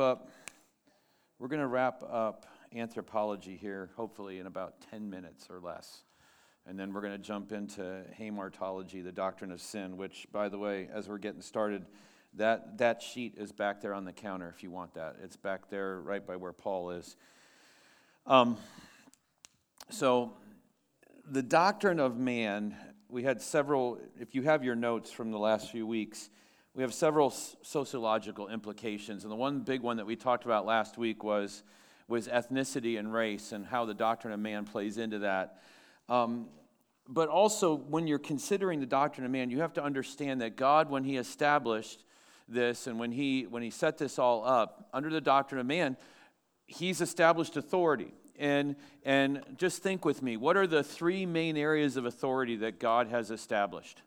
up. We're going to wrap up anthropology here, hopefully in about 10 minutes or less. And then we're going to jump into hamartology, the doctrine of sin, which, by the way, as we're getting started, that, that sheet is back there on the counter if you want that. It's back there right by where Paul is. Um, so, the doctrine of man, we had several, if you have your notes from the last few weeks, we have several sociological implications. And the one big one that we talked about last week was, was ethnicity and race and how the doctrine of man plays into that. Um, but also, when you're considering the doctrine of man, you have to understand that God, when He established this and when He, when he set this all up under the doctrine of man, He's established authority. And, and just think with me what are the three main areas of authority that God has established?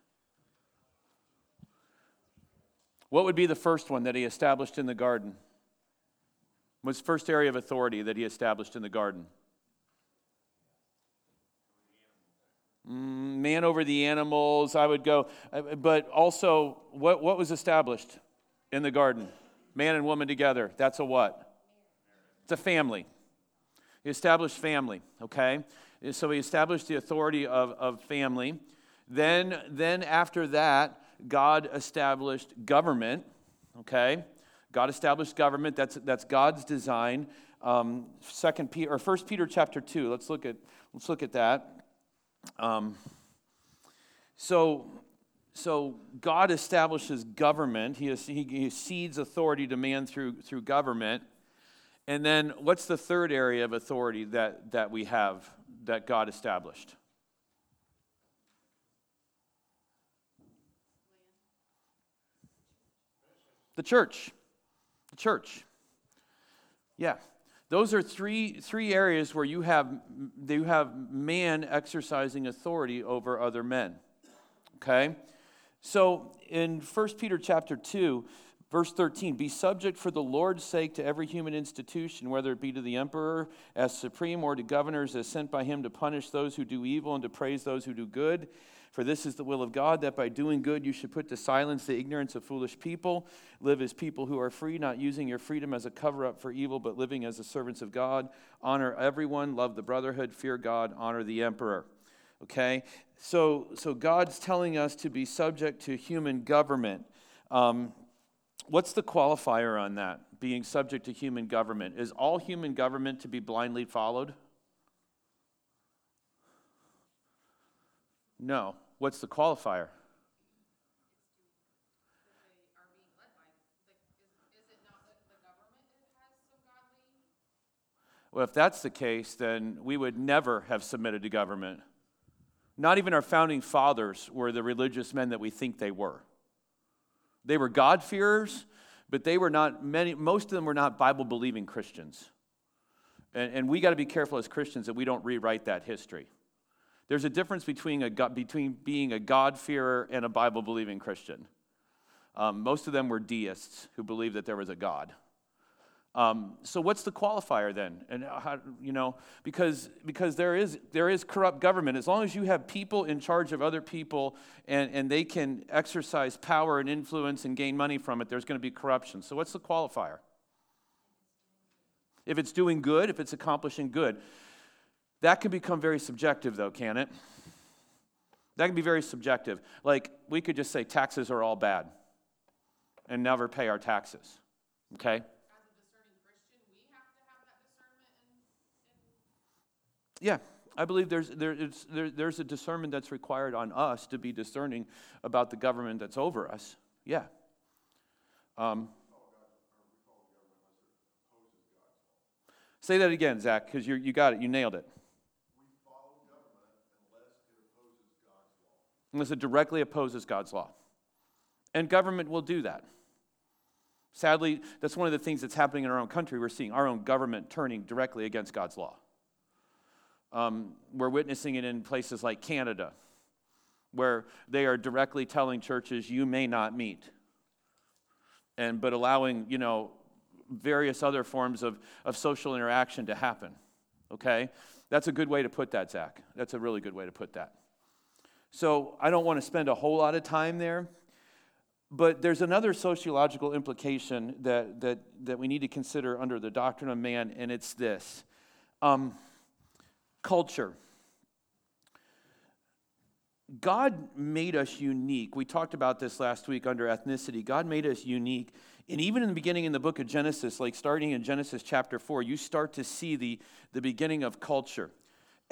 What would be the first one that he established in the garden? What's the first area of authority that he established in the garden? Mm, man over the animals, I would go. Uh, but also, what, what was established in the garden? Man and woman together. That's a what? It's a family. He established family, okay? So he established the authority of, of family. Then, then after that, God established government, okay? God established government. That's, that's God's design. Um, Second Peter or First Peter chapter two. Let's look at let's look at that. Um, so, so God establishes government. He, he, he cedes authority to man through through government. And then, what's the third area of authority that that we have that God established? The church. The church. Yeah. Those are three, three areas where you have, you have man exercising authority over other men. Okay? So in 1 Peter chapter 2, verse 13, be subject for the Lord's sake to every human institution, whether it be to the emperor as supreme or to governors as sent by him to punish those who do evil and to praise those who do good. For this is the will of God, that by doing good you should put to silence the ignorance of foolish people. Live as people who are free, not using your freedom as a cover up for evil, but living as the servants of God. Honor everyone, love the brotherhood, fear God, honor the emperor. Okay? So, so God's telling us to be subject to human government. Um, what's the qualifier on that, being subject to human government? Is all human government to be blindly followed? No. What's the qualifier? Well, if that's the case, then we would never have submitted to government. Not even our founding fathers were the religious men that we think they were. They were God-fearers, but they were not many, most of them were not Bible believing Christians. And, and we got to be careful as Christians that we don't rewrite that history. There's a difference between, a, between being a God-fearer and a Bible-believing Christian. Um, most of them were deists who believed that there was a God. Um, so what's the qualifier then? And how, you know, because because there is there is corrupt government. As long as you have people in charge of other people and, and they can exercise power and influence and gain money from it, there's going to be corruption. So what's the qualifier? If it's doing good, if it's accomplishing good. That can become very subjective, though, can it? That can be very subjective. Like, we could just say taxes are all bad and never pay our taxes. Okay? As a discerning Christian, we have to have that discernment. Yeah, I believe there's, there, there, there's a discernment that's required on us to be discerning about the government that's over us. Yeah. Um, say that again, Zach, because you got it. You nailed it. Unless it directly opposes God's law. And government will do that. Sadly, that's one of the things that's happening in our own country. We're seeing our own government turning directly against God's law. Um, we're witnessing it in places like Canada, where they are directly telling churches, you may not meet. And, but allowing, you know, various other forms of, of social interaction to happen. Okay? That's a good way to put that, Zach. That's a really good way to put that. So I don't want to spend a whole lot of time there. But there's another sociological implication that, that, that we need to consider under the doctrine of man, and it's this um, culture. God made us unique. We talked about this last week under ethnicity. God made us unique. And even in the beginning in the book of Genesis, like starting in Genesis chapter 4, you start to see the, the beginning of culture.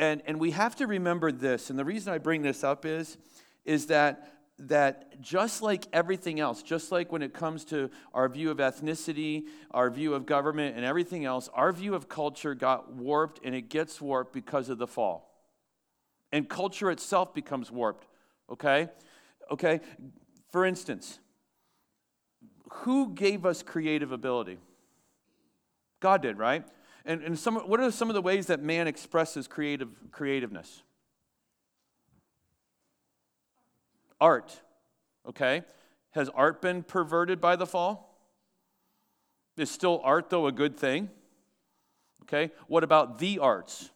And, and we have to remember this. And the reason I bring this up is, is that, that just like everything else, just like when it comes to our view of ethnicity, our view of government, and everything else, our view of culture got warped, and it gets warped because of the fall and culture itself becomes warped. Okay? Okay? For instance, who gave us creative ability? God did, right? And, and some, what are some of the ways that man expresses creative, creativeness? Art. Okay? Has art been perverted by the fall? Is still art, though, a good thing? Okay? What about the arts?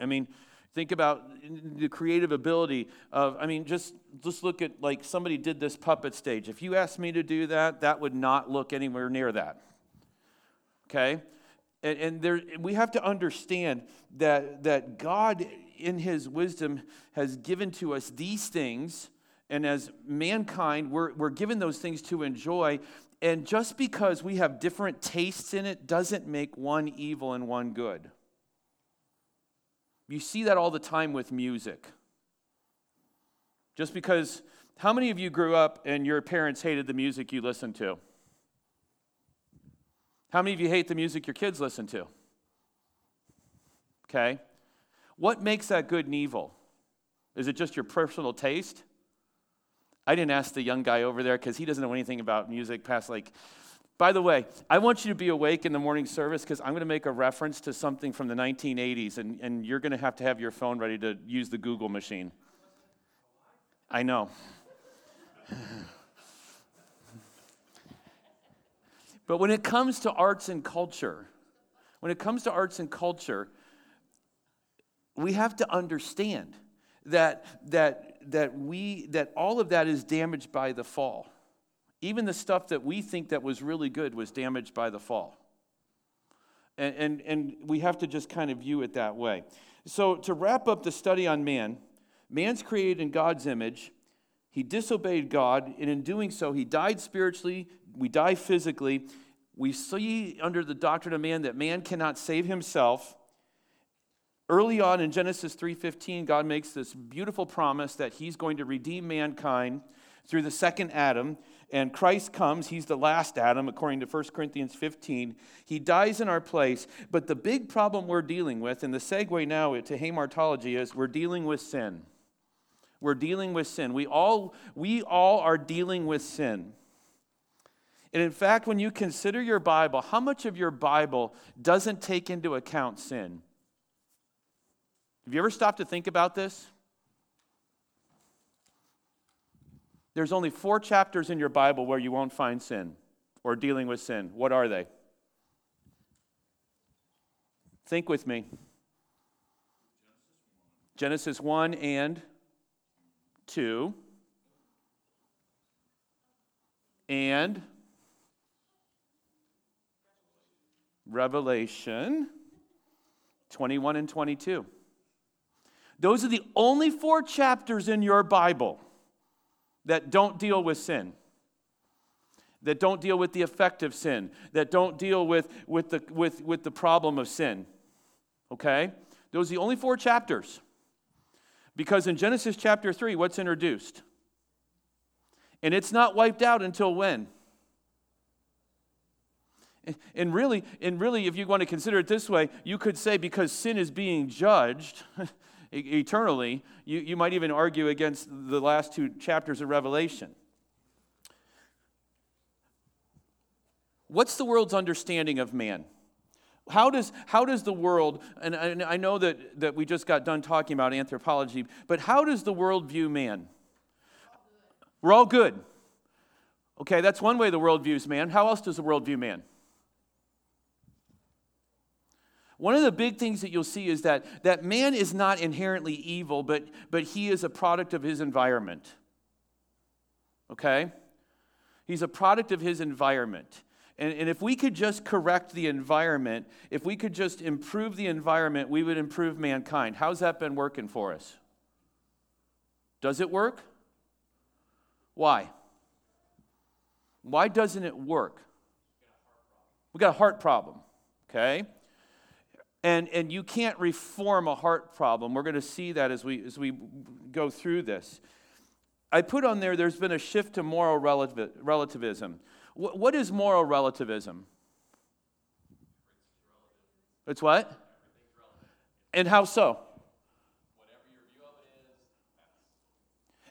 I mean, Think about the creative ability of, I mean, just, just look at like somebody did this puppet stage. If you asked me to do that, that would not look anywhere near that. Okay? And, and there, we have to understand that, that God, in His wisdom, has given to us these things. And as mankind, we're, we're given those things to enjoy. And just because we have different tastes in it doesn't make one evil and one good. You see that all the time with music. Just because, how many of you grew up and your parents hated the music you listened to? How many of you hate the music your kids listen to? Okay. What makes that good and evil? Is it just your personal taste? I didn't ask the young guy over there because he doesn't know anything about music past like by the way, I want you to be awake in the morning service because I'm going to make a reference to something from the 1980s, and, and you're going to have to have your phone ready to use the Google machine. I know. but when it comes to arts and culture, when it comes to arts and culture, we have to understand that, that, that, we, that all of that is damaged by the fall. Even the stuff that we think that was really good was damaged by the fall. And, and, and we have to just kind of view it that way. So, to wrap up the study on man, man's created in God's image. He disobeyed God, and in doing so, he died spiritually, we die physically. We see under the doctrine of man that man cannot save himself. Early on in Genesis 3:15, God makes this beautiful promise that he's going to redeem mankind through the second Adam and Christ comes. He's the last Adam, according to 1 Corinthians 15. He dies in our place. But the big problem we're dealing with, and the segue now to hamartology, is we're dealing with sin. We're dealing with sin. We all, we all are dealing with sin. And in fact, when you consider your Bible, how much of your Bible doesn't take into account sin? Have you ever stopped to think about this? There's only four chapters in your Bible where you won't find sin or dealing with sin. What are they? Think with me. Genesis 1 and 2 and Revelation 21 and 22. Those are the only four chapters in your Bible that don't deal with sin, that don't deal with the effect of sin, that don't deal with, with, the, with, with the problem of sin. Okay? Those are the only four chapters. Because in Genesis chapter 3, what's introduced? And it's not wiped out until when? And really, and really, if you want to consider it this way, you could say because sin is being judged, eternally, you, you might even argue against the last two chapters of Revelation. What's the world's understanding of man? How does, how does the world, and I, and I know that, that we just got done talking about anthropology, but how does the world view man? We're all good. Okay, that's one way the world views man. How else does the world view man? One of the big things that you'll see is that, that man is not inherently evil, but, but he is a product of his environment. Okay? He's a product of his environment. And, and if we could just correct the environment, if we could just improve the environment, we would improve mankind. How's that been working for us? Does it work? Why? Why doesn't it work? We got a heart problem, okay? And, and you can't reform a heart problem. We're going to see that as we, as we go through this. I put on there, there's been a shift to moral relativism. What, is moral relativism? It's what? And how so?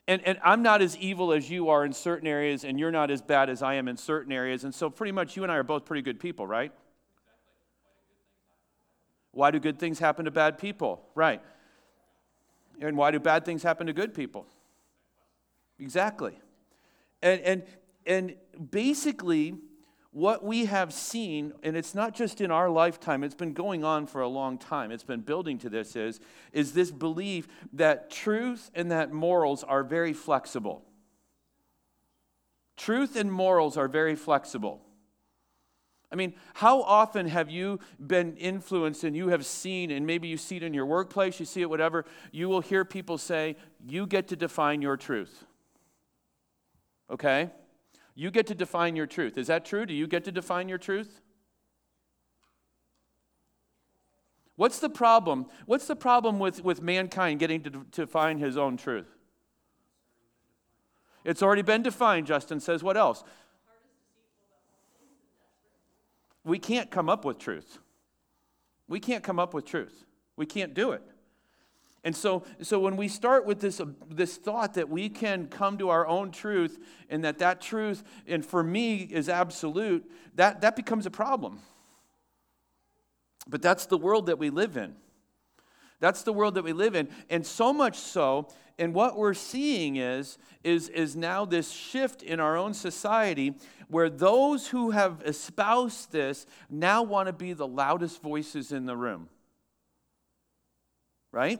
And, and I'm not as evil as you are in certain areas, and you're not as bad as I am in certain areas. And so, pretty much, you and I are both pretty good people, right? Why do good things happen to bad people? Right. And why do bad things happen to good people? Exactly. And, and, and basically, what we have seen, and it's not just in our lifetime, it's been going on for a long time, it's been building to this, is, is this belief that truth and that morals are very flexible. Truth and morals are very flexible. I mean, how often have you been influenced and you have seen, and maybe you see it in your workplace, you see it, whatever, you will hear people say, You get to define your truth. Okay? You get to define your truth. Is that true? Do you get to define your truth? What's the problem? What's the problem with, with mankind getting to, define his own truth? It's already been defined, Justin says. What else? We can't come up with truth. We can't come up with truth. We can't do it. And so, so when we start with this, uh, this thought that we can come to our own truth and that that truth, and for me, is absolute, that, that becomes a problem. But that's the world that we live in. That's the world that we live in. And so much so, and what we're seeing is, is, is now this shift in our own society where those who have espoused this now want to be the loudest voices in the room. Right?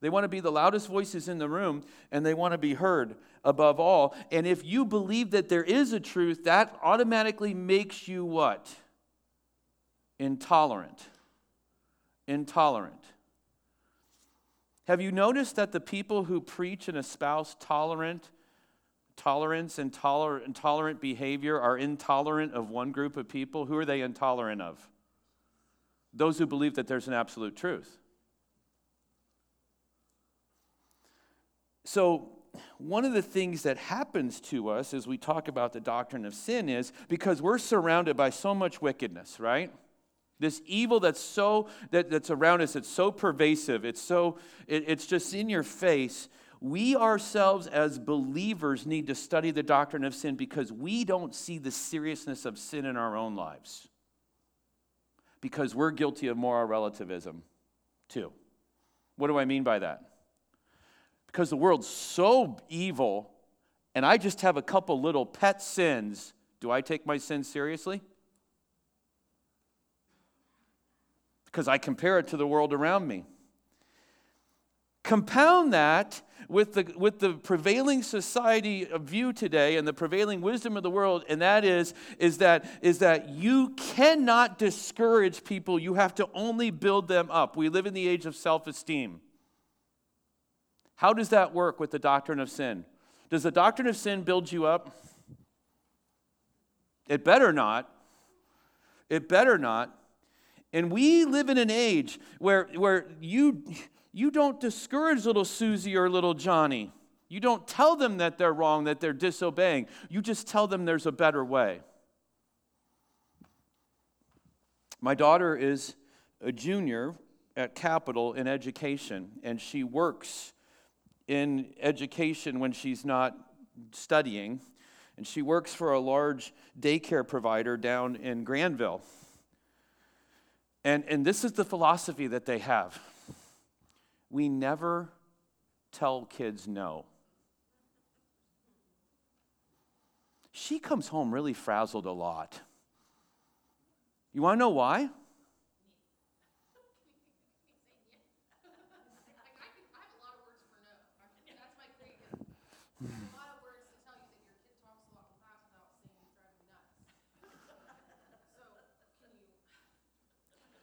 They want to be the loudest voices in the room and they want to be heard above all. And if you believe that there is a truth, that automatically makes you what? Intolerant. Intolerant. Have you noticed that the people who preach and espouse tolerant, tolerance and toler- intolerant behavior are intolerant of one group of people? Who are they intolerant of? Those who believe that there's an absolute truth. So, one of the things that happens to us as we talk about the doctrine of sin is because we're surrounded by so much wickedness, right? This evil that's so that, that's around us, it's so pervasive, it's so it, it's just in your face. We ourselves as believers need to study the doctrine of sin because we don't see the seriousness of sin in our own lives. Because we're guilty of moral relativism too. What do I mean by that? because the world's so evil and I just have a couple little pet sins, do I take my sins seriously? Because I compare it to the world around me. Compound that with the, with the prevailing society view today and the prevailing wisdom of the world, and that is, is, that, is that you cannot discourage people, you have to only build them up. We live in the age of self esteem. How does that work with the doctrine of sin? Does the doctrine of sin build you up? It better not. It better not. And we live in an age where, where you, you don't discourage little Susie or little Johnny. You don't tell them that they're wrong, that they're disobeying. You just tell them there's a better way. My daughter is a junior at Capital in education, and she works in education when she's not studying, and she works for a large daycare provider down in Granville. And, and this is the philosophy that they have we never tell kids no. She comes home really frazzled a lot. You want to know why?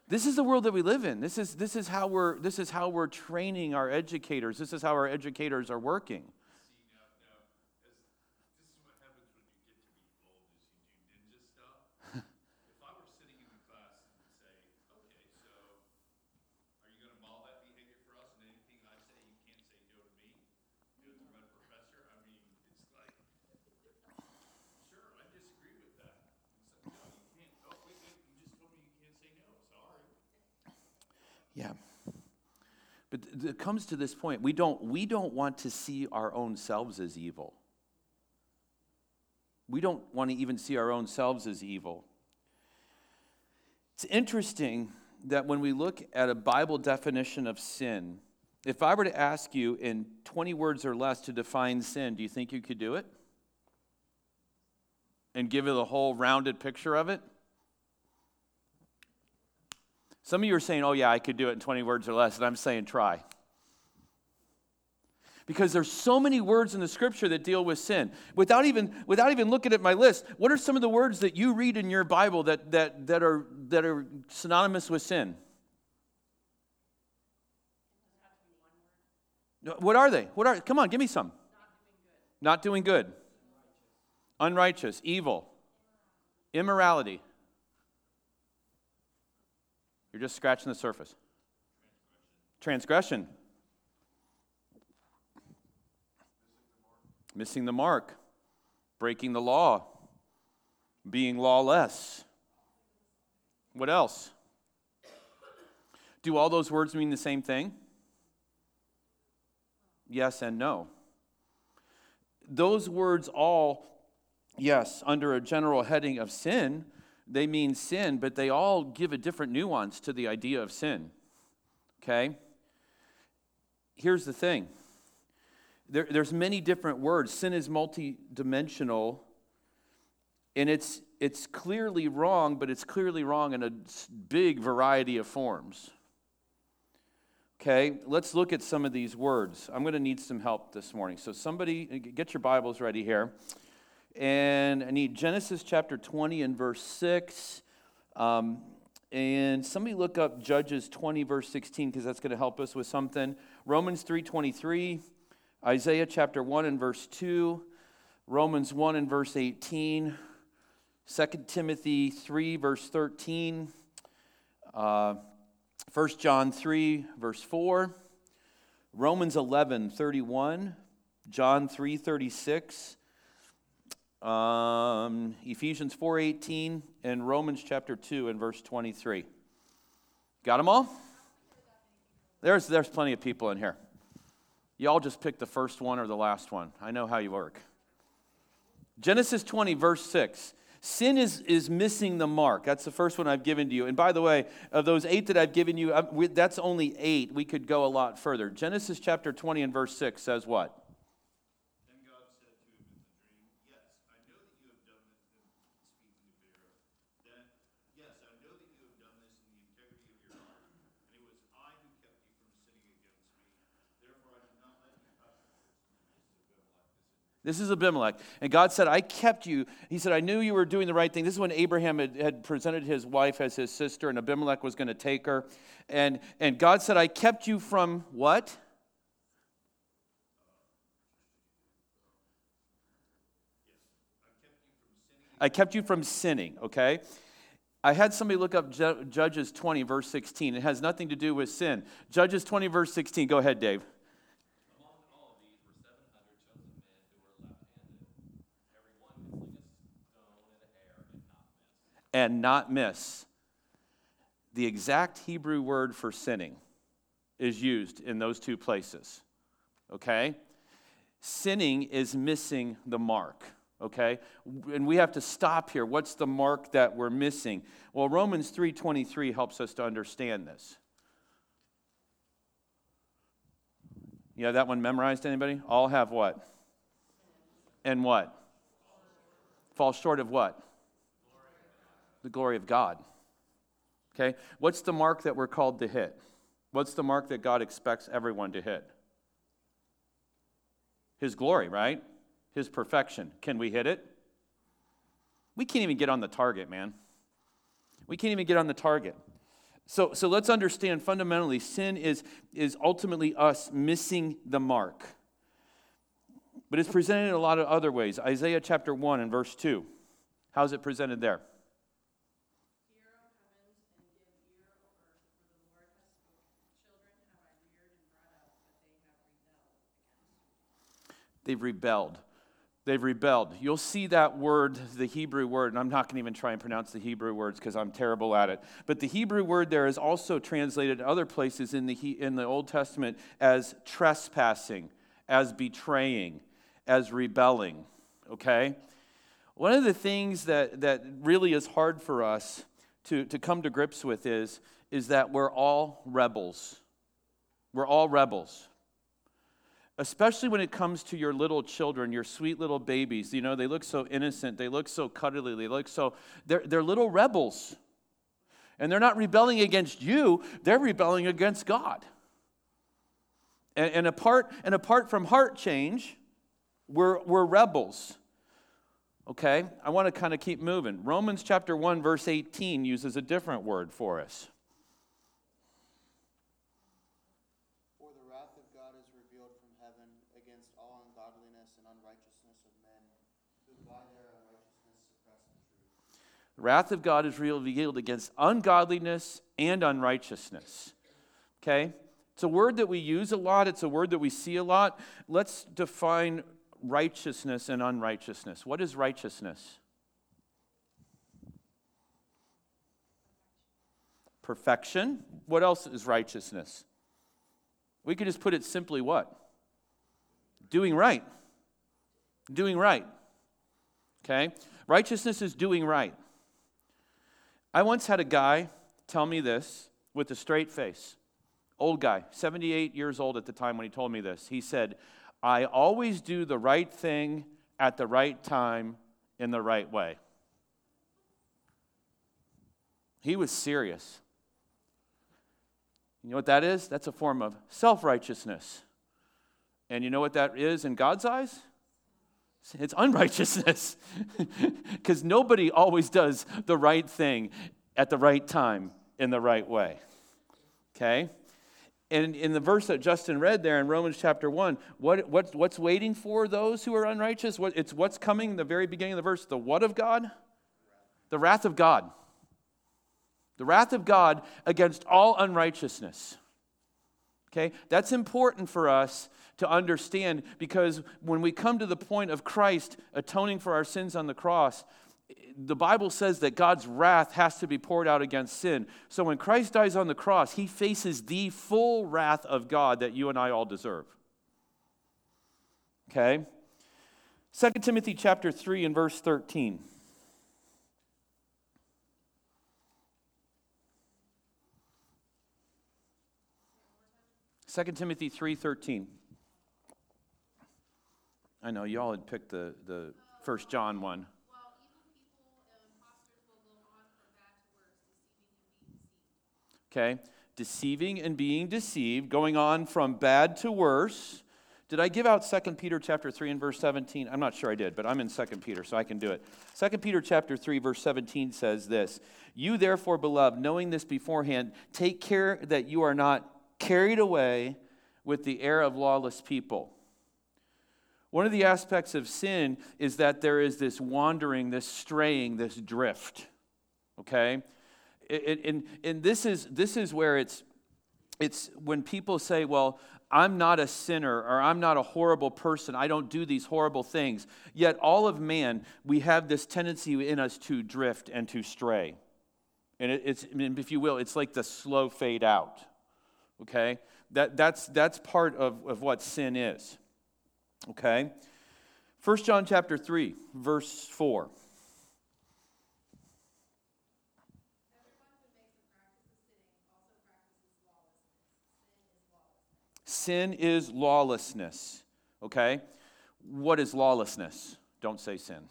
This is the world that we live in. This is, this is, how, we're, this is how we're training our educators. This is how our educators are working. But it comes to this point. We don't, we don't want to see our own selves as evil. We don't want to even see our own selves as evil. It's interesting that when we look at a Bible definition of sin, if I were to ask you in 20 words or less to define sin, do you think you could do it? And give it a whole rounded picture of it? Some of you are saying, oh, yeah, I could do it in 20 words or less, and I'm saying try. Because there's so many words in the scripture that deal with sin. Without even, without even looking at my list, what are some of the words that you read in your Bible that, that, that, are, that are synonymous with sin? What are they? What are come on, give me some. Not doing good. Not doing good. Unrighteous, evil, immorality. You're just scratching the surface. Transgression. Missing the mark. Breaking the law. Being lawless. What else? Do all those words mean the same thing? Yes and no. Those words all, yes, under a general heading of sin, they mean sin, but they all give a different nuance to the idea of sin. Okay? Here's the thing there, there's many different words. Sin is multidimensional, and it's, it's clearly wrong, but it's clearly wrong in a big variety of forms. Okay, let's look at some of these words. I'm going to need some help this morning. So, somebody, uh, get your Bibles ready here. And I need Genesis chapter 20 and verse 6. Um, and somebody look up Judges 20 verse 16 because that's going to help us with something. Romans 3:23, Isaiah chapter 1 and verse 2, Romans 1 and verse 18, 2 Timothy 3 verse 13, uh, 1 John 3 verse 4, Romans 11 31, John 3 36, um, Ephesians 4:18 and Romans chapter 2 and verse 23. Got them all? There's, there's plenty of people in here. Y'all just pick the first one or the last one. I know how you work. Genesis 20, verse 6. Sin is, is missing the mark. That's the first one I've given to you. And by the way, of those eight that I've given you, that's only eight. We could go a lot further. Genesis chapter 20 and verse 6 says what? This is Abimelech. And God said, I kept you. He said, I knew you were doing the right thing. This is when Abraham had, had presented his wife as his sister, and Abimelech was going to take her. And, and God said, I kept you from what? I kept you from sinning, okay? I had somebody look up Judges 20, verse 16. It has nothing to do with sin. Judges 20, verse 16. Go ahead, Dave. And not miss. The exact Hebrew word for sinning is used in those two places. Okay? Sinning is missing the mark. Okay? And we have to stop here. What's the mark that we're missing? Well, Romans 3:23 helps us to understand this. You have that one memorized anybody? All have what? And what? Fall short of what? The glory of God. Okay? What's the mark that we're called to hit? What's the mark that God expects everyone to hit? His glory, right? His perfection. Can we hit it? We can't even get on the target, man. We can't even get on the target. So, so let's understand fundamentally sin is, is ultimately us missing the mark. But it's presented in a lot of other ways. Isaiah chapter 1 and verse 2. How's it presented there? They've rebelled. They've rebelled. You'll see that word, the Hebrew word, and I'm not going to even try and pronounce the Hebrew words because I'm terrible at it. But the Hebrew word there is also translated other places in the, in the Old Testament as trespassing, as betraying, as rebelling. Okay? One of the things that, that really is hard for us to, to come to grips with is, is that we're all rebels. We're all rebels especially when it comes to your little children, your sweet little babies. You know, they look so innocent, they look so cuddly, they look so, they're, they're little rebels. And they're not rebelling against you, they're rebelling against God. And, and, apart, and apart from heart change, we're, we're rebels. Okay? I want to kind of keep moving. Romans chapter 1, verse 18 uses a different word for us. Wrath of God is revealed against ungodliness and unrighteousness. Okay? It's a word that we use a lot, it's a word that we see a lot. Let's define righteousness and unrighteousness. What is righteousness? Perfection. What else is righteousness? We could just put it simply what? Doing right. Doing right. Okay? Righteousness is doing right. I once had a guy tell me this with a straight face. Old guy, 78 years old at the time when he told me this. He said, I always do the right thing at the right time in the right way. He was serious. You know what that is? That's a form of self righteousness. And you know what that is in God's eyes? It's unrighteousness. Because nobody always does the right thing at the right time in the right way. Okay? And in the verse that Justin read there in Romans chapter 1, what, what, what's waiting for those who are unrighteous? What, it's what's coming in the very beginning of the verse the what of God? The wrath of God. The wrath of God against all unrighteousness. Okay? That's important for us to understand because when we come to the point of Christ atoning for our sins on the cross, the Bible says that God's wrath has to be poured out against sin. So when Christ dies on the cross, he faces the full wrath of God that you and I all deserve. Okay? 2 Timothy chapter 3 and verse 13. 2 Timothy 3.13. I know, y'all had picked the, the 1 John one. Okay, deceiving and being deceived, going on from bad to worse. Did I give out 2 Peter chapter 3 and verse 17? I'm not sure I did, but I'm in 2 Peter, so I can do it. 2 Peter chapter 3 verse 17 says this, "You therefore, beloved, knowing this beforehand, take care that you are not carried away with the air of lawless people. One of the aspects of sin is that there is this wandering, this straying, this drift. Okay? And, and this, is, this is where it's, it's when people say, well, I'm not a sinner or I'm not a horrible person. I don't do these horrible things. Yet, all of man, we have this tendency in us to drift and to stray. And it's, if you will, it's like the slow fade out okay? That, that's, that's part of, of what sin is, okay? 1 John chapter 3, verse 4. Sin is lawlessness. Okay? What is lawlessness? Don't say sin.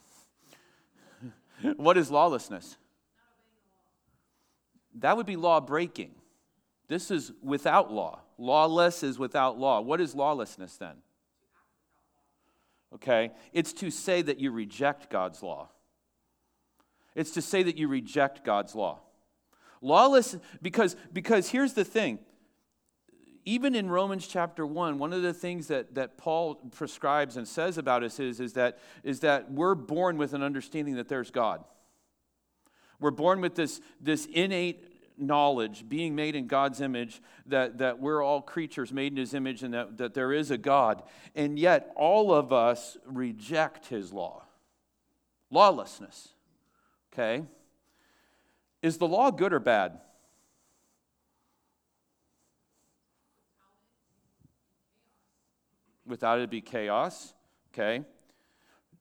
what is lawlessness? That would be law breaking. This is without law. Lawless is without law. What is lawlessness then? Okay? It's to say that you reject God's law. It's to say that you reject God's law. Lawless, because, because here's the thing. Even in Romans chapter 1, one of the things that, that Paul prescribes and says about us is, is, that, is that we're born with an understanding that there's God. We're born with this, this innate knowledge, being made in God's image, that, that we're all creatures made in his image and that, that there is a God. And yet, all of us reject his law. Lawlessness. Okay? Is the law good or bad? Without it be chaos. Okay?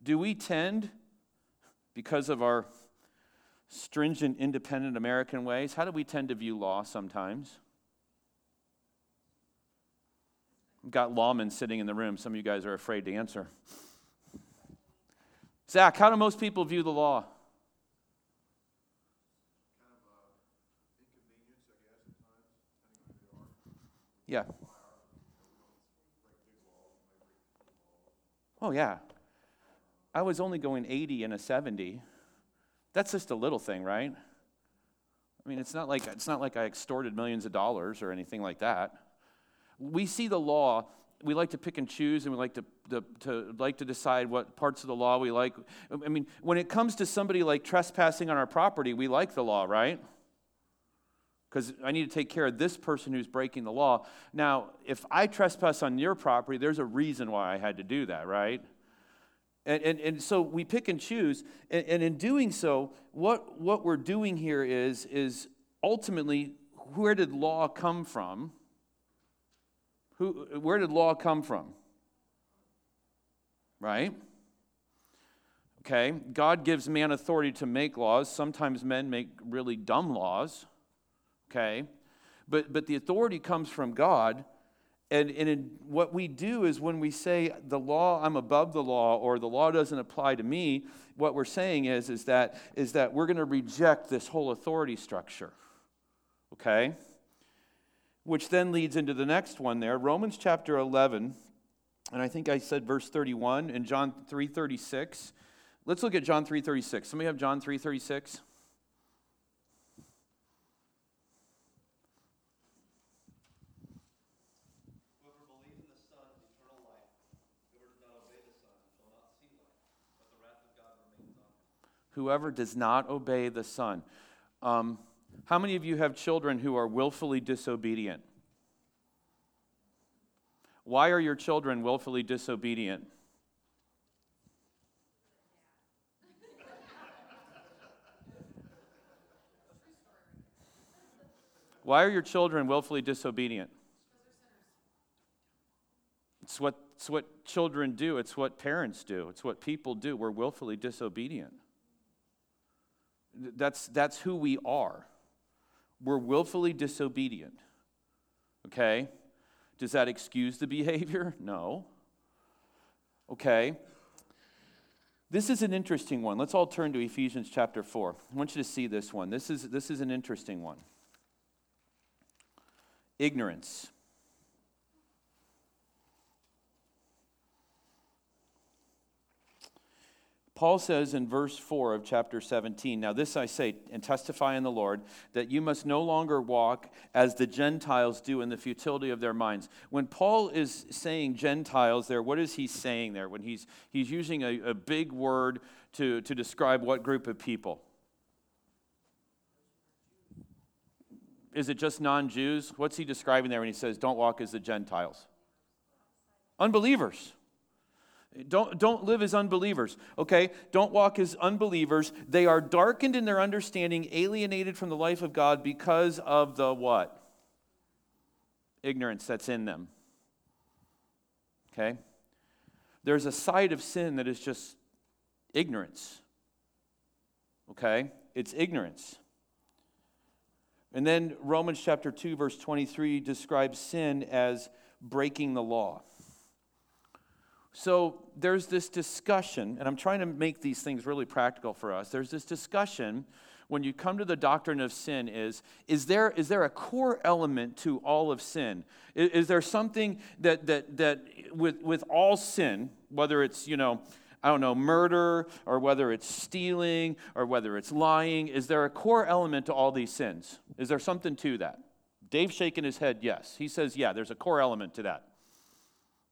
Do we tend, because of our stringent, independent American ways, how do we tend to view law sometimes? We've got lawmen sitting in the room. Some of you guys are afraid to answer. Zach, how do most people view the law? Yeah. Oh, yeah. I was only going 80 and a 70. That's just a little thing, right? I mean, it's not like it's not like I extorted millions of dollars or anything like that. We see the law. We like to pick and choose, and we like to, to, to like to decide what parts of the law we like. I mean, when it comes to somebody like trespassing on our property, we like the law, right? Because I need to take care of this person who's breaking the law. Now, if I trespass on your property, there's a reason why I had to do that, right? And, and, and so we pick and choose. And, and in doing so, what, what we're doing here is, is ultimately where did law come from? Who, where did law come from? Right? Okay, God gives man authority to make laws. Sometimes men make really dumb laws. Okay, but, but the authority comes from God. And, and what we do is when we say the law, I'm above the law, or the law doesn't apply to me, what we're saying is, is, that, is that we're going to reject this whole authority structure. Okay? Which then leads into the next one there, Romans chapter 11, and I think I said verse 31 and John 3:36. Let's look at John 3:36. Somebody have John 3:36? Whoever does not obey the Son. Um, how many of you have children who are willfully disobedient? Why are your children willfully disobedient? Why are your children willfully disobedient? It's what, it's what children do, it's what parents do, it's what people do. We're willfully disobedient. That's, that's who we are. We're willfully disobedient. Okay? Does that excuse the behavior? No. Okay. This is an interesting one. Let's all turn to Ephesians chapter 4. I want you to see this one. This is, this is an interesting one. Ignorance. Paul says in verse 4 of chapter 17, Now this I say and testify in the Lord, that you must no longer walk as the Gentiles do in the futility of their minds. When Paul is saying Gentiles there, what is he saying there? When he's, he's using a, a big word to, to describe what group of people? Is it just non Jews? What's he describing there when he says, Don't walk as the Gentiles? Unbelievers. Don't, don't live as unbelievers, okay? Don't walk as unbelievers. They are darkened in their understanding, alienated from the life of God because of the what? Ignorance that's in them. Okay? There's a side of sin that is just ignorance. Okay? It's ignorance. And then Romans chapter 2, verse 23 describes sin as breaking the law. So there's this discussion, and I'm trying to make these things really practical for us. There's this discussion when you come to the doctrine of sin is is there is there a core element to all of sin is, is there something that that that with with all sin whether it's you know I don't know, murder, or whether it's stealing, or whether it's lying, is there a core element to all these sins? Is there something to that? Dave's shaking his head, yes. He says, yeah, there's a core element to that.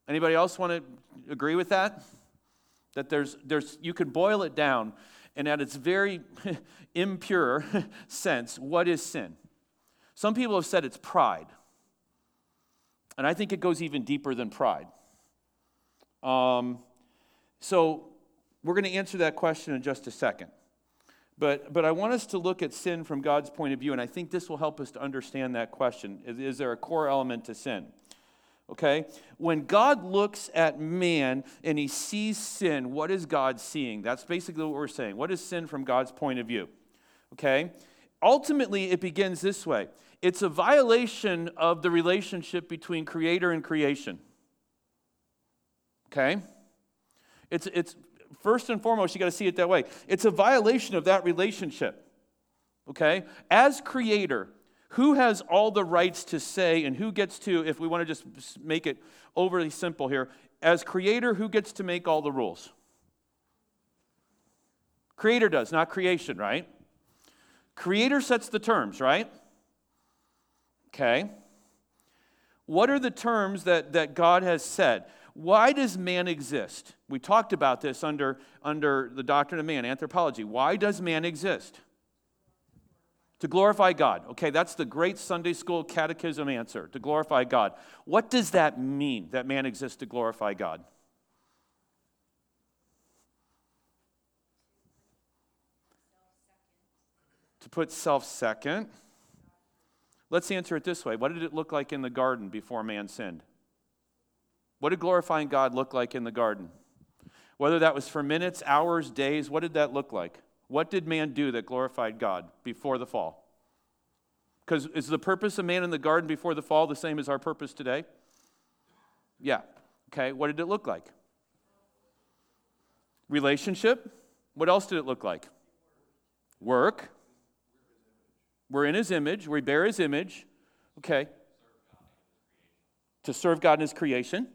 Anybody else want to agree with that? That there's, there's, you can boil it down, and at its very impure sense, what is sin? Some people have said it's pride. And I think it goes even deeper than pride. Um, so we're going to answer that question in just a second. But, but I want us to look at sin from God's point of view, and I think this will help us to understand that question. Is, is there a core element to sin? Okay? When God looks at man and he sees sin, what is God seeing? That's basically what we're saying. What is sin from God's point of view? Okay? Ultimately, it begins this way it's a violation of the relationship between creator and creation. Okay? It's, it's first and foremost, you got to see it that way. It's a violation of that relationship. Okay? As creator, who has all the rights to say and who gets to, if we want to just make it overly simple here, as creator, who gets to make all the rules? Creator does, not creation, right? Creator sets the terms, right? Okay. What are the terms that, that God has said? Why does man exist? We talked about this under, under the doctrine of man, anthropology. Why does man exist? To glorify God. Okay, that's the great Sunday school catechism answer to glorify God. What does that mean that man exists to glorify God? To put self second. Let's answer it this way What did it look like in the garden before man sinned? What did glorifying God look like in the garden? Whether that was for minutes, hours, days, what did that look like? What did man do that glorified God before the fall? Because is the purpose of man in the garden before the fall the same as our purpose today? Yeah. Okay, what did it look like? Relationship. What else did it look like? Work. We're in his image, we bear his image. Okay. To serve God in his creation.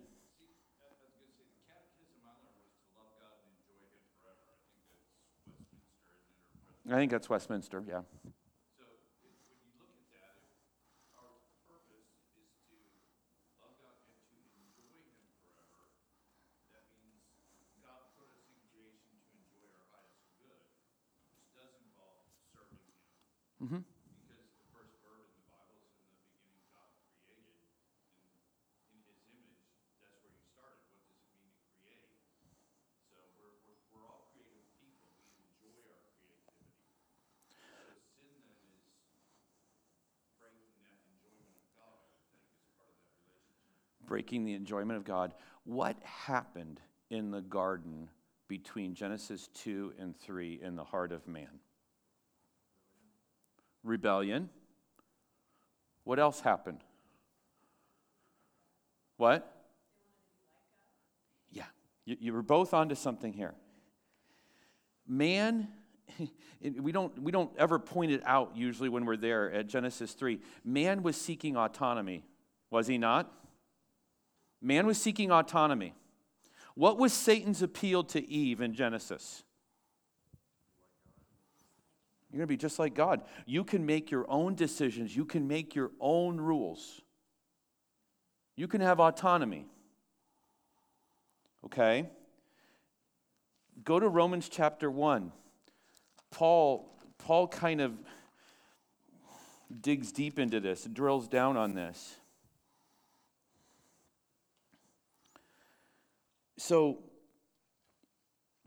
I think that's Westminster, yeah. Mm-hmm. Breaking the enjoyment of God. What happened in the garden between Genesis 2 and 3 in the heart of man? Rebellion. What else happened? What? Yeah, you, you were both onto something here. Man, we don't, we don't ever point it out usually when we're there at Genesis 3. Man was seeking autonomy, was he not? Man was seeking autonomy. What was Satan's appeal to Eve in Genesis? You're going to be just like God. You can make your own decisions, you can make your own rules, you can have autonomy. Okay? Go to Romans chapter 1. Paul, Paul kind of digs deep into this, drills down on this. So,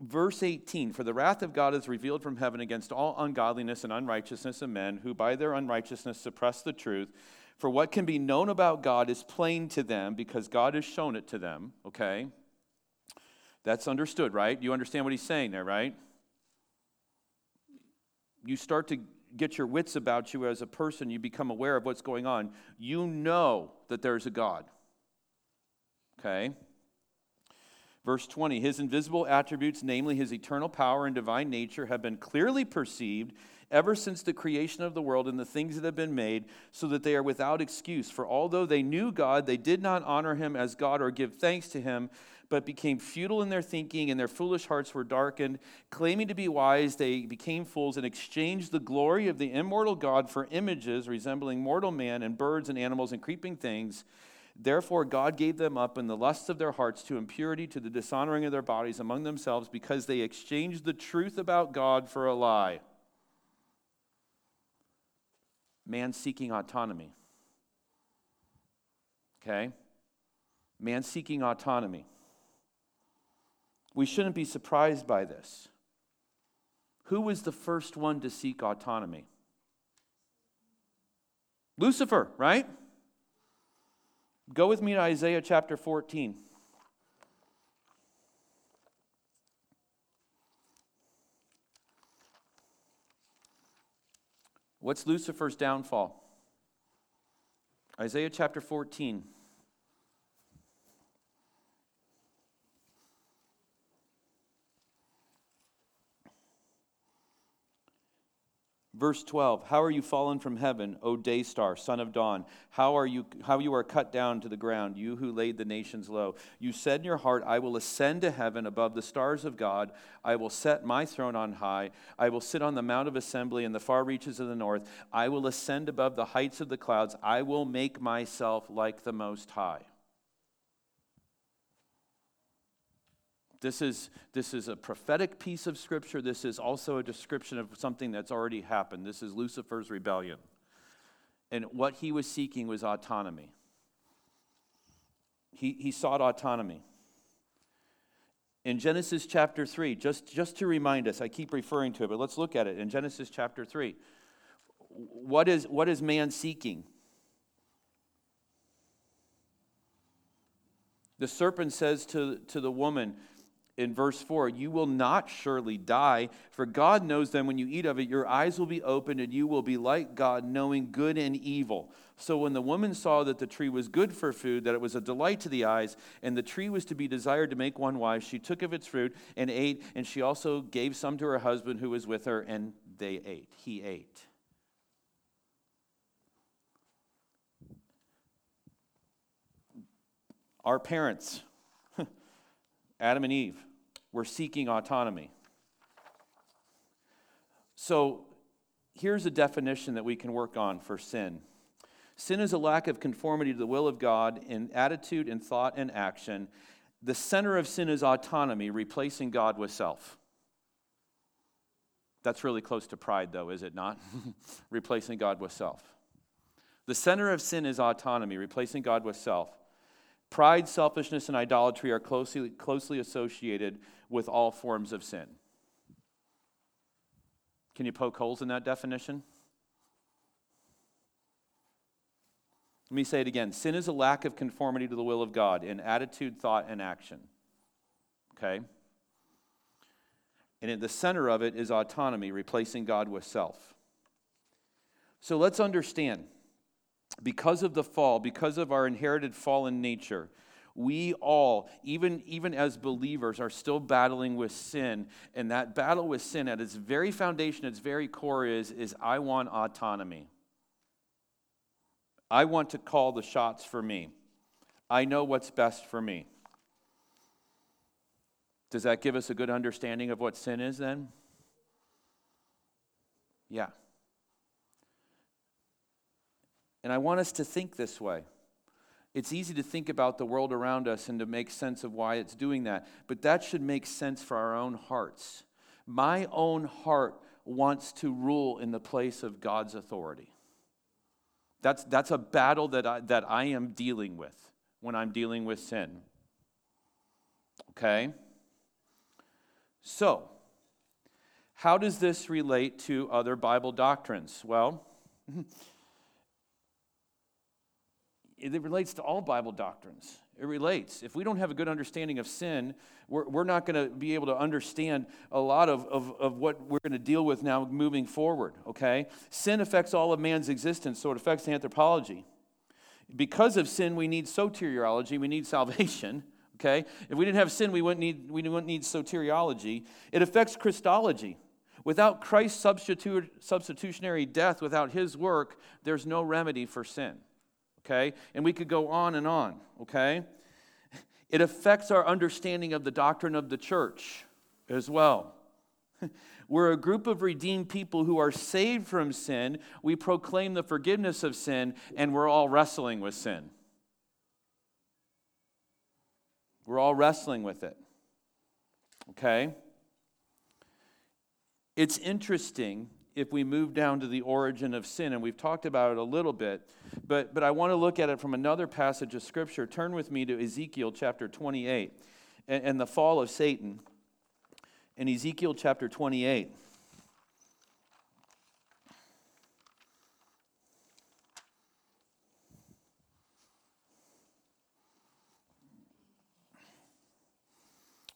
verse 18 For the wrath of God is revealed from heaven against all ungodliness and unrighteousness of men who by their unrighteousness suppress the truth. For what can be known about God is plain to them because God has shown it to them. Okay? That's understood, right? You understand what he's saying there, right? You start to get your wits about you as a person, you become aware of what's going on. You know that there's a God. Okay? Verse 20 His invisible attributes, namely his eternal power and divine nature, have been clearly perceived ever since the creation of the world and the things that have been made, so that they are without excuse. For although they knew God, they did not honor him as God or give thanks to him, but became futile in their thinking, and their foolish hearts were darkened. Claiming to be wise, they became fools and exchanged the glory of the immortal God for images resembling mortal man and birds and animals and creeping things. Therefore, God gave them up in the lusts of their hearts to impurity, to the dishonoring of their bodies among themselves, because they exchanged the truth about God for a lie. Man seeking autonomy. Okay? Man seeking autonomy. We shouldn't be surprised by this. Who was the first one to seek autonomy? Lucifer, right? Go with me to Isaiah chapter 14. What's Lucifer's downfall? Isaiah chapter 14. Verse 12, how are you fallen from heaven, O day star, son of dawn? How are you how you are cut down to the ground, you who laid the nations low? You said in your heart, I will ascend to heaven above the stars of God. I will set my throne on high. I will sit on the mount of assembly in the far reaches of the north. I will ascend above the heights of the clouds. I will make myself like the most high. This is, this is a prophetic piece of scripture. This is also a description of something that's already happened. This is Lucifer's rebellion. And what he was seeking was autonomy. He, he sought autonomy. In Genesis chapter 3, just, just to remind us, I keep referring to it, but let's look at it. In Genesis chapter 3, what is, what is man seeking? The serpent says to, to the woman, in verse 4 You will not surely die, for God knows that when you eat of it, your eyes will be opened and you will be like God, knowing good and evil. So when the woman saw that the tree was good for food, that it was a delight to the eyes, and the tree was to be desired to make one wise, she took of its fruit and ate, and she also gave some to her husband who was with her, and they ate. He ate. Our parents, Adam and Eve, were seeking autonomy. So here's a definition that we can work on for sin sin is a lack of conformity to the will of God in attitude and thought and action. The center of sin is autonomy, replacing God with self. That's really close to pride, though, is it not? replacing God with self. The center of sin is autonomy, replacing God with self. Pride, selfishness, and idolatry are closely, closely associated with all forms of sin. Can you poke holes in that definition? Let me say it again. Sin is a lack of conformity to the will of God in attitude, thought, and action. Okay? And at the center of it is autonomy, replacing God with self. So let's understand because of the fall, because of our inherited fallen nature, we all, even, even as believers, are still battling with sin. And that battle with sin, at its very foundation, its very core, is, is I want autonomy. I want to call the shots for me. I know what's best for me. Does that give us a good understanding of what sin is then? Yeah. And I want us to think this way. It's easy to think about the world around us and to make sense of why it's doing that, but that should make sense for our own hearts. My own heart wants to rule in the place of God's authority. That's, that's a battle that I, that I am dealing with when I'm dealing with sin. Okay? So, how does this relate to other Bible doctrines? Well, it relates to all Bible doctrines. It relates. If we don't have a good understanding of sin, we're, we're not going to be able to understand a lot of, of, of what we're going to deal with now moving forward, okay? Sin affects all of man's existence, so it affects anthropology. Because of sin, we need soteriology, we need salvation, okay? If we didn't have sin, we wouldn't need, we wouldn't need soteriology. It affects Christology. Without Christ's substitutionary death, without his work, there's no remedy for sin okay? And we could go on and on, okay? It affects our understanding of the doctrine of the church as well. We're a group of redeemed people who are saved from sin. We proclaim the forgiveness of sin, and we're all wrestling with sin. We're all wrestling with it. Okay? It's interesting if we move down to the origin of sin, and we've talked about it a little bit, but, but I want to look at it from another passage of Scripture. Turn with me to Ezekiel chapter 28 and, and the fall of Satan. In Ezekiel chapter 28.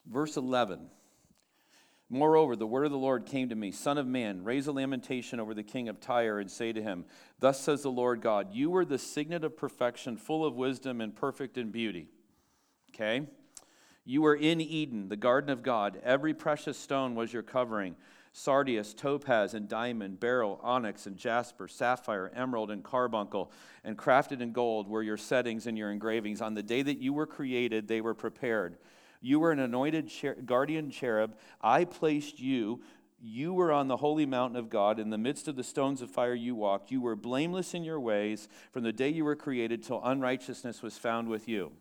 Verse 11. Moreover, the word of the Lord came to me Son of man, raise a lamentation over the king of Tyre and say to him, Thus says the Lord God, You were the signet of perfection, full of wisdom and perfect in beauty. Okay? You were in Eden, the garden of God. Every precious stone was your covering sardius, topaz, and diamond, beryl, onyx, and jasper, sapphire, emerald, and carbuncle, and crafted in gold were your settings and your engravings. On the day that you were created, they were prepared. You were an anointed cher- guardian cherub. I placed you. You were on the holy mountain of God. In the midst of the stones of fire you walked. You were blameless in your ways from the day you were created till unrighteousness was found with you.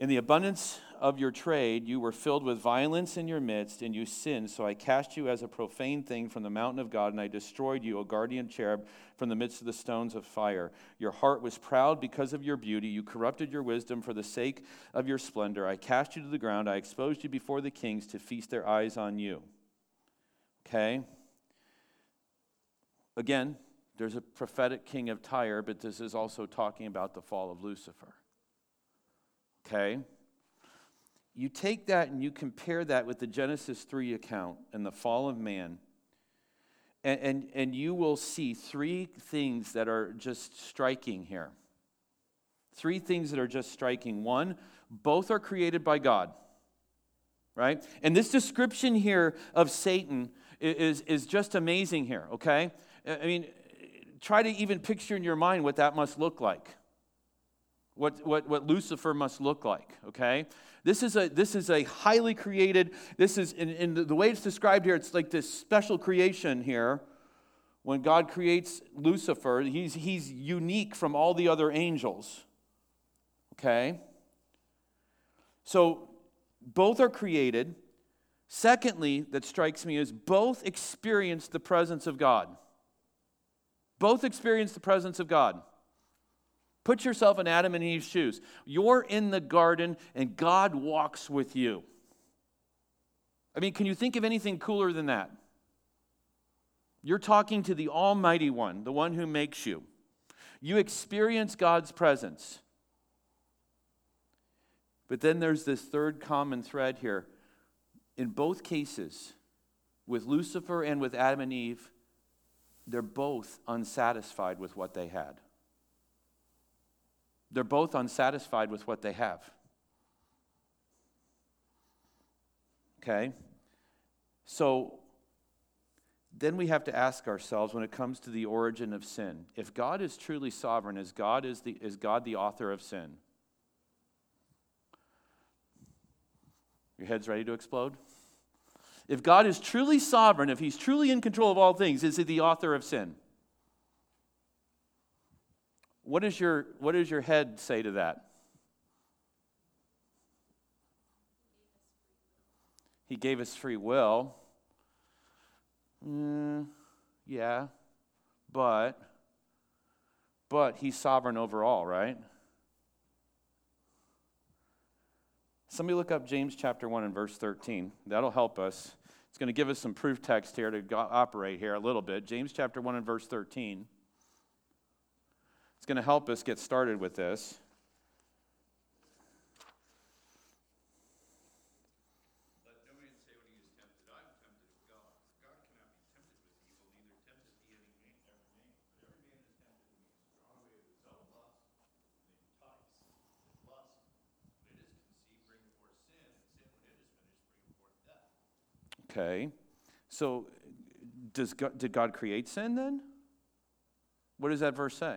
In the abundance of your trade, you were filled with violence in your midst, and you sinned. So I cast you as a profane thing from the mountain of God, and I destroyed you, a guardian cherub, from the midst of the stones of fire. Your heart was proud because of your beauty. You corrupted your wisdom for the sake of your splendor. I cast you to the ground. I exposed you before the kings to feast their eyes on you. Okay? Again, there's a prophetic king of Tyre, but this is also talking about the fall of Lucifer. Okay? you take that and you compare that with the Genesis 3 account and the fall of man, and, and, and you will see three things that are just striking here. Three things that are just striking. One, both are created by God, right? And this description here of Satan is, is just amazing here, okay? I mean, try to even picture in your mind what that must look like what, what, what Lucifer must look like, okay? This is a, this is a highly created, this is, in, in the way it's described here, it's like this special creation here. When God creates Lucifer, he's, he's unique from all the other angels, okay? So both are created. Secondly, that strikes me is both experience the presence of God. Both experience the presence of God. Put yourself in Adam and Eve's shoes. You're in the garden and God walks with you. I mean, can you think of anything cooler than that? You're talking to the Almighty One, the one who makes you. You experience God's presence. But then there's this third common thread here. In both cases, with Lucifer and with Adam and Eve, they're both unsatisfied with what they had. They're both unsatisfied with what they have. Okay? So then we have to ask ourselves when it comes to the origin of sin if God is truly sovereign, is God, is, the, is God the author of sin? Your head's ready to explode? If God is truly sovereign, if He's truly in control of all things, is He the author of sin? What, is your, what does your head say to that? He gave us free will. Mm, yeah, but but he's sovereign over all, right? Somebody look up James chapter 1 and verse 13. That'll help us. It's going to give us some proof text here to operate here a little bit. James chapter 1 and verse 13 going to help us get started with this. Okay. So does God, did God create sin then? What does that verse say?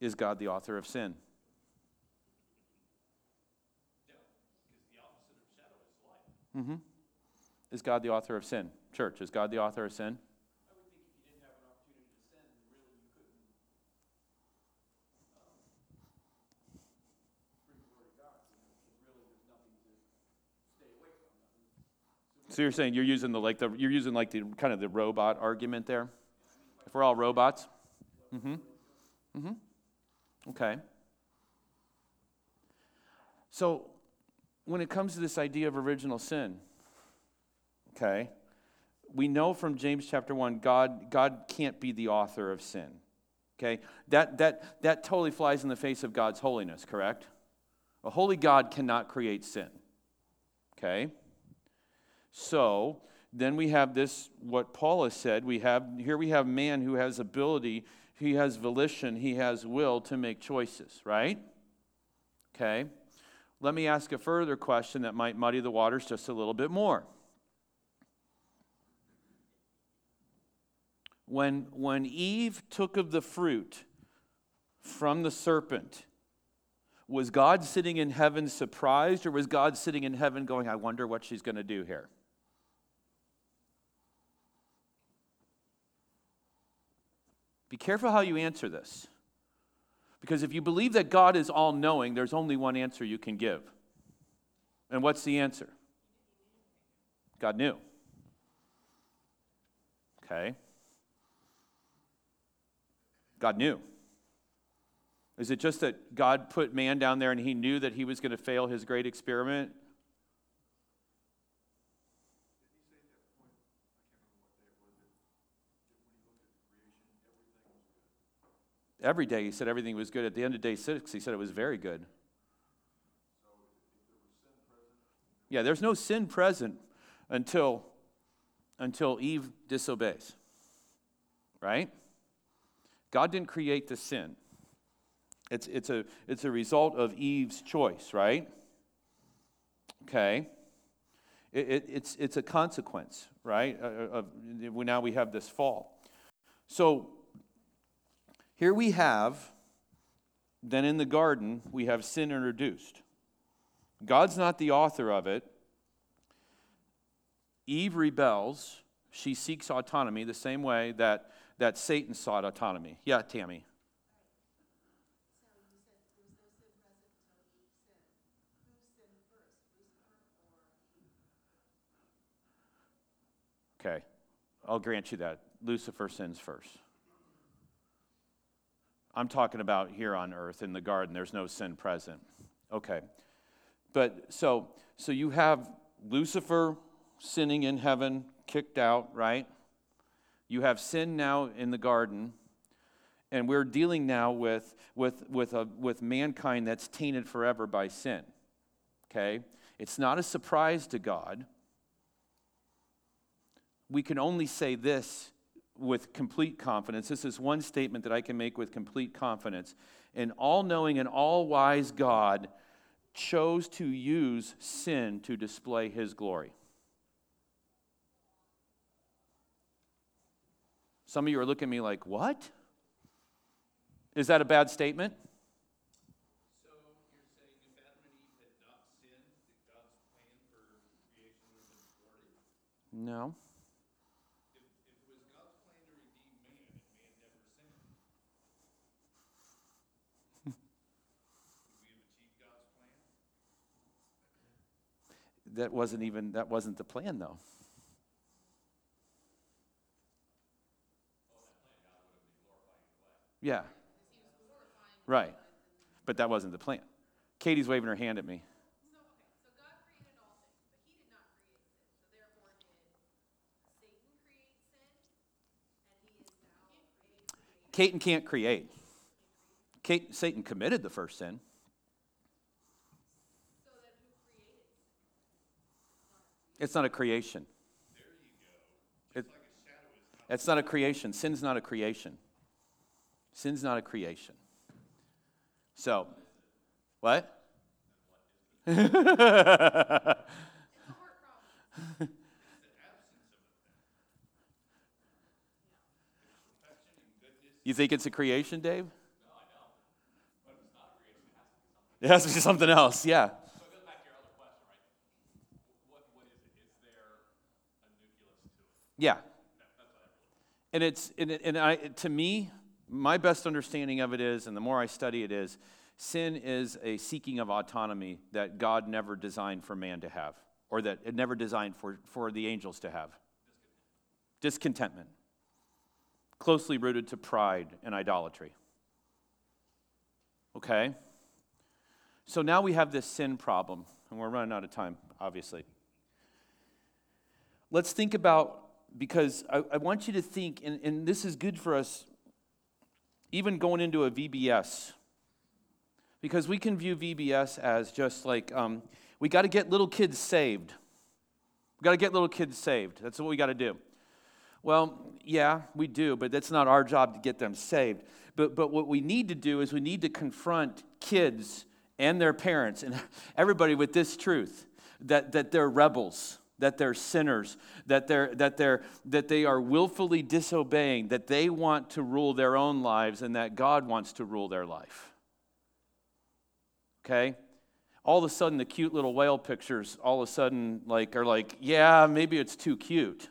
Is God the author of sin? Mm-hmm. Is God the author of sin? Church, is God the author of sin? So you're saying you're using the like the you're using like the kind of the robot argument there? If we're all robots? Mm-hmm. Mm-hmm. Okay. So when it comes to this idea of original sin, okay, we know from James chapter 1, God, God can't be the author of sin. Okay? That, that, that totally flies in the face of God's holiness, correct? A holy God cannot create sin. Okay? So then we have this, what Paul has said. We have here we have man who has ability, he has volition, he has will to make choices, right? Okay. Let me ask a further question that might muddy the waters just a little bit more. When, when Eve took of the fruit from the serpent, was God sitting in heaven surprised, or was God sitting in heaven going, I wonder what she's going to do here? Be careful how you answer this. Because if you believe that God is all knowing, there's only one answer you can give. And what's the answer? God knew. Okay. God knew. Is it just that God put man down there and he knew that he was going to fail his great experiment? Every day he said everything was good. At the end of day six, he said it was very good. Yeah, there's no sin present until, until Eve disobeys. Right? God didn't create the sin. It's, it's, a, it's a result of Eve's choice, right? Okay. It, it, it's, it's a consequence, right? Uh, of, now we have this fall. So here we have, then in the garden, we have sin introduced. God's not the author of it. Eve rebels. She seeks autonomy the same way that, that Satan sought autonomy. Yeah, Tammy. Okay, I'll grant you that. Lucifer sins first. I'm talking about here on earth in the garden. There's no sin present. Okay. But so so you have Lucifer sinning in heaven, kicked out, right? You have sin now in the garden, and we're dealing now with with with a, with mankind that's tainted forever by sin. Okay? It's not a surprise to God. We can only say this with complete confidence. This is one statement that I can make with complete confidence. An all knowing and all wise God chose to use sin to display his glory. Some of you are looking at me like, what? Is that a bad statement? Saying if Adam and Eve had not sinned, that God's plan for creation would have been thwarted? No. If, if it was God's plan to redeem man and man never sinned, would we have achieved God's plan? That wasn't even that wasn't the plan though. Yeah. Right. But that wasn't the plan. Katie's waving her hand at me. Satan can't create. Satan committed the first sin. It's not a creation. It, it's not a creation. Sin's not a creation. Sin's not a creation. So, what? you think it's a creation, Dave? No, I don't. It has to be something else, yeah. Yeah. And it's and, and I to me, my best understanding of it is, and the more I study it is, sin is a seeking of autonomy that God never designed for man to have, or that it never designed for, for the angels to have. Discontentment. Closely rooted to pride and idolatry. Okay? So now we have this sin problem, and we're running out of time, obviously let's think about because I, I want you to think, and, and this is good for us, even going into a VBS, because we can view VBS as just like um, we got to get little kids saved. We got to get little kids saved. That's what we got to do. Well, yeah, we do, but that's not our job to get them saved. But, but what we need to do is we need to confront kids and their parents and everybody with this truth that, that they're rebels, that they're sinners, that, they're, that, they're, that they are willfully disobeying, that they want to rule their own lives, and that God wants to rule their life. Okay? All of a sudden, the cute little whale pictures all of a sudden like are like, yeah, maybe it's too cute.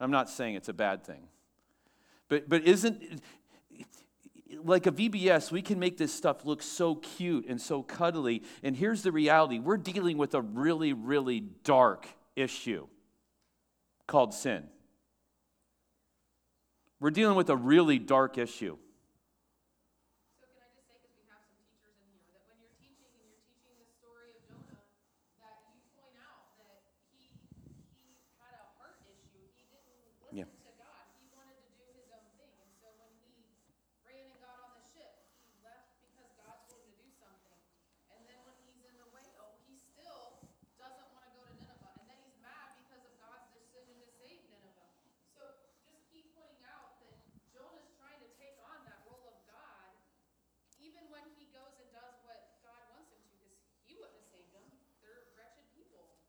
I'm not saying it's a bad thing. But, but isn't, like a VBS, we can make this stuff look so cute and so cuddly. And here's the reality we're dealing with a really, really dark issue called sin. We're dealing with a really dark issue. So can I just say, because we have some teachers in here, that when you're teaching and you're teaching the story of Jonah, that you point out that he, he had a heart issue. He didn't Yeah. listen to God. He wanted to do his own thing. And so when he ran and got on the ship, he left because God told him to do something. And then when he's in the whale, he still doesn't want to go to Nineveh. And then he's mad because of God's decision to save Nineveh. So just keep pointing out that Jonah's trying to take on that role of God even when he goes and does what God wants him to, because he wouldn't have saved them. They're wretched people.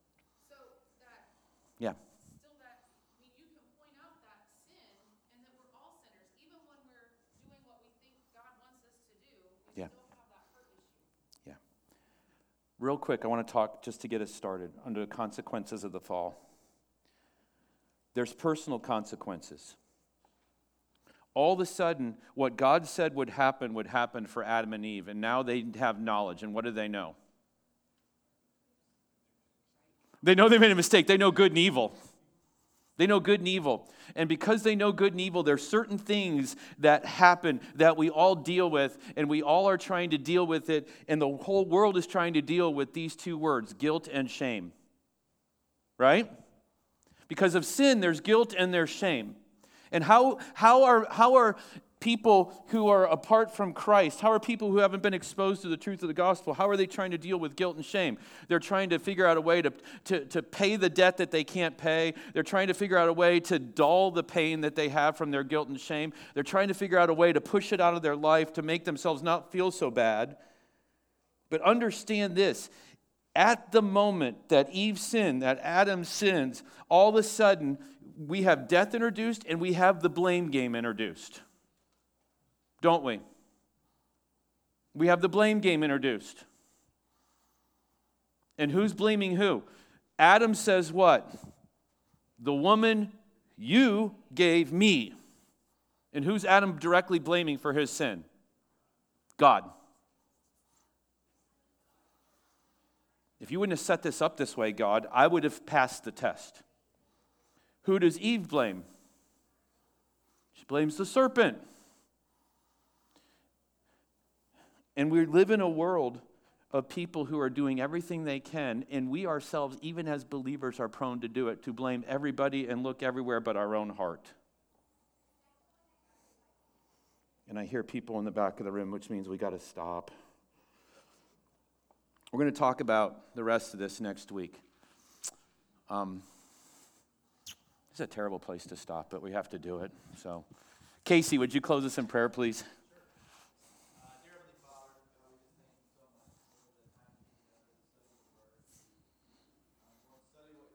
So that, Yeah. still that, I mean, you can point out that sin and that we're all sinners. Even when we're doing what we think God wants us to do, we Yeah. still have that hurt issue. Yeah. Real quick, I want to talk just to get us started under the consequences of the fall. There's personal consequences. All of a sudden, what God said would happen would happen for Adam and Eve, and now they have knowledge. And what do they know? They know they made a mistake. They know good and evil. They know good and evil. And because they know good and evil, there's certain things that happen that we all deal with, and we all are trying to deal with it, and the whole world is trying to deal with these two words guilt and shame. Right? Because of sin, there's guilt and there's shame. And how, how, are, how are people who are apart from Christ, how are people who haven't been exposed to the truth of the gospel, how are they trying to deal with guilt and shame? They're trying to figure out a way to, to, to pay the debt that they can't pay. They're trying to figure out a way to dull the pain that they have from their guilt and shame. They're trying to figure out a way to push it out of their life to make themselves not feel so bad. But understand this at the moment that Eve sinned, that Adam sins, all of a sudden we have death introduced and we have the blame game introduced. Don't we? We have the blame game introduced. And who's blaming who? Adam says what? The woman you gave me. And who's Adam directly blaming for his sin? God. If you wouldn't have set this up this way, God, I would have passed the test. Who does Eve blame? She blames the serpent. And we live in a world of people who are doing everything they can, and we ourselves, even as believers, are prone to do it, to blame everybody and look everywhere but our own heart. And I hear people in the back of the room, which means we got to stop. We're going to talk about the rest of this next week. Um, it's a terrible place to stop, but we have to do it. So, Casey, would you close us in prayer, please?